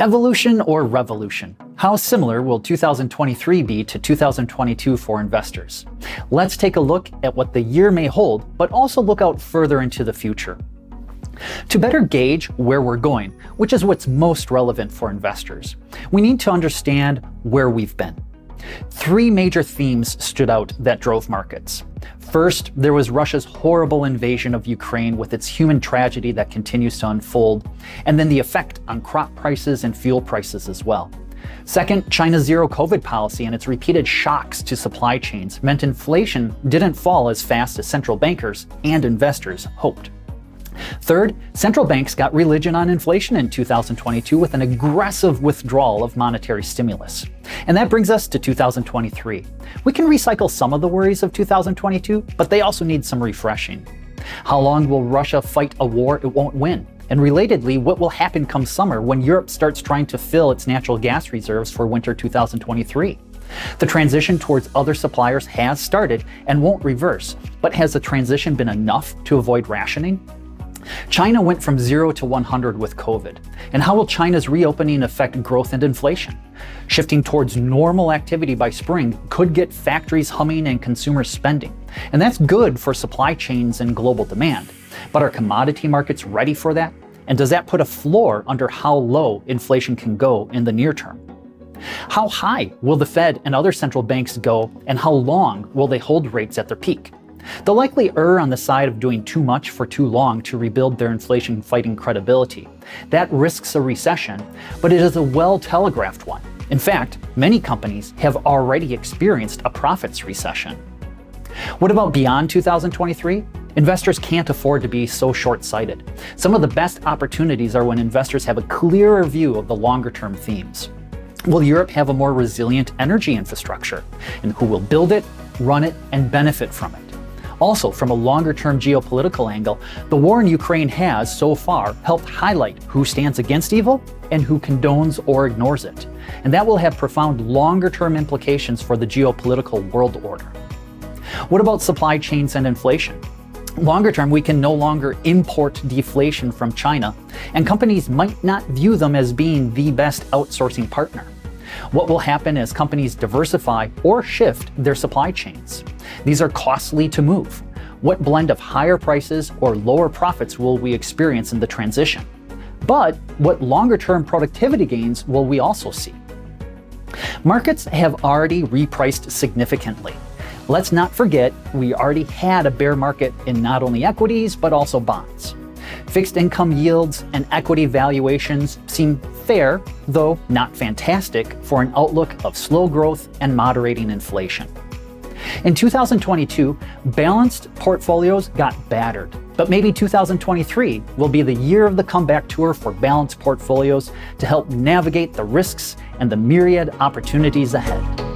Evolution or revolution? How similar will 2023 be to 2022 for investors? Let's take a look at what the year may hold, but also look out further into the future. To better gauge where we're going, which is what's most relevant for investors, we need to understand where we've been. Three major themes stood out that drove markets. First, there was Russia's horrible invasion of Ukraine with its human tragedy that continues to unfold, and then the effect on crop prices and fuel prices as well. Second, China's zero COVID policy and its repeated shocks to supply chains meant inflation didn't fall as fast as central bankers and investors hoped. Third, central banks got religion on inflation in 2022 with an aggressive withdrawal of monetary stimulus. And that brings us to 2023. We can recycle some of the worries of 2022, but they also need some refreshing. How long will Russia fight a war it won't win? And relatedly, what will happen come summer when Europe starts trying to fill its natural gas reserves for winter 2023? The transition towards other suppliers has started and won't reverse, but has the transition been enough to avoid rationing? China went from 0 to 100 with COVID. And how will China's reopening affect growth and inflation? Shifting towards normal activity by spring could get factories humming and consumers spending. And that's good for supply chains and global demand. But are commodity markets ready for that? And does that put a floor under how low inflation can go in the near term? How high will the Fed and other central banks go, and how long will they hold rates at their peak? They'll likely err on the side of doing too much for too long to rebuild their inflation fighting credibility. That risks a recession, but it is a well telegraphed one. In fact, many companies have already experienced a profits recession. What about beyond 2023? Investors can't afford to be so short sighted. Some of the best opportunities are when investors have a clearer view of the longer term themes. Will Europe have a more resilient energy infrastructure? And who will build it, run it, and benefit from it? Also, from a longer term geopolitical angle, the war in Ukraine has, so far, helped highlight who stands against evil and who condones or ignores it. And that will have profound longer term implications for the geopolitical world order. What about supply chains and inflation? Longer term, we can no longer import deflation from China, and companies might not view them as being the best outsourcing partner. What will happen as companies diversify or shift their supply chains? These are costly to move. What blend of higher prices or lower profits will we experience in the transition? But what longer term productivity gains will we also see? Markets have already repriced significantly. Let's not forget we already had a bear market in not only equities but also bonds. Fixed income yields and equity valuations seem fair, though not fantastic, for an outlook of slow growth and moderating inflation. In 2022, balanced portfolios got battered, but maybe 2023 will be the year of the comeback tour for balanced portfolios to help navigate the risks and the myriad opportunities ahead.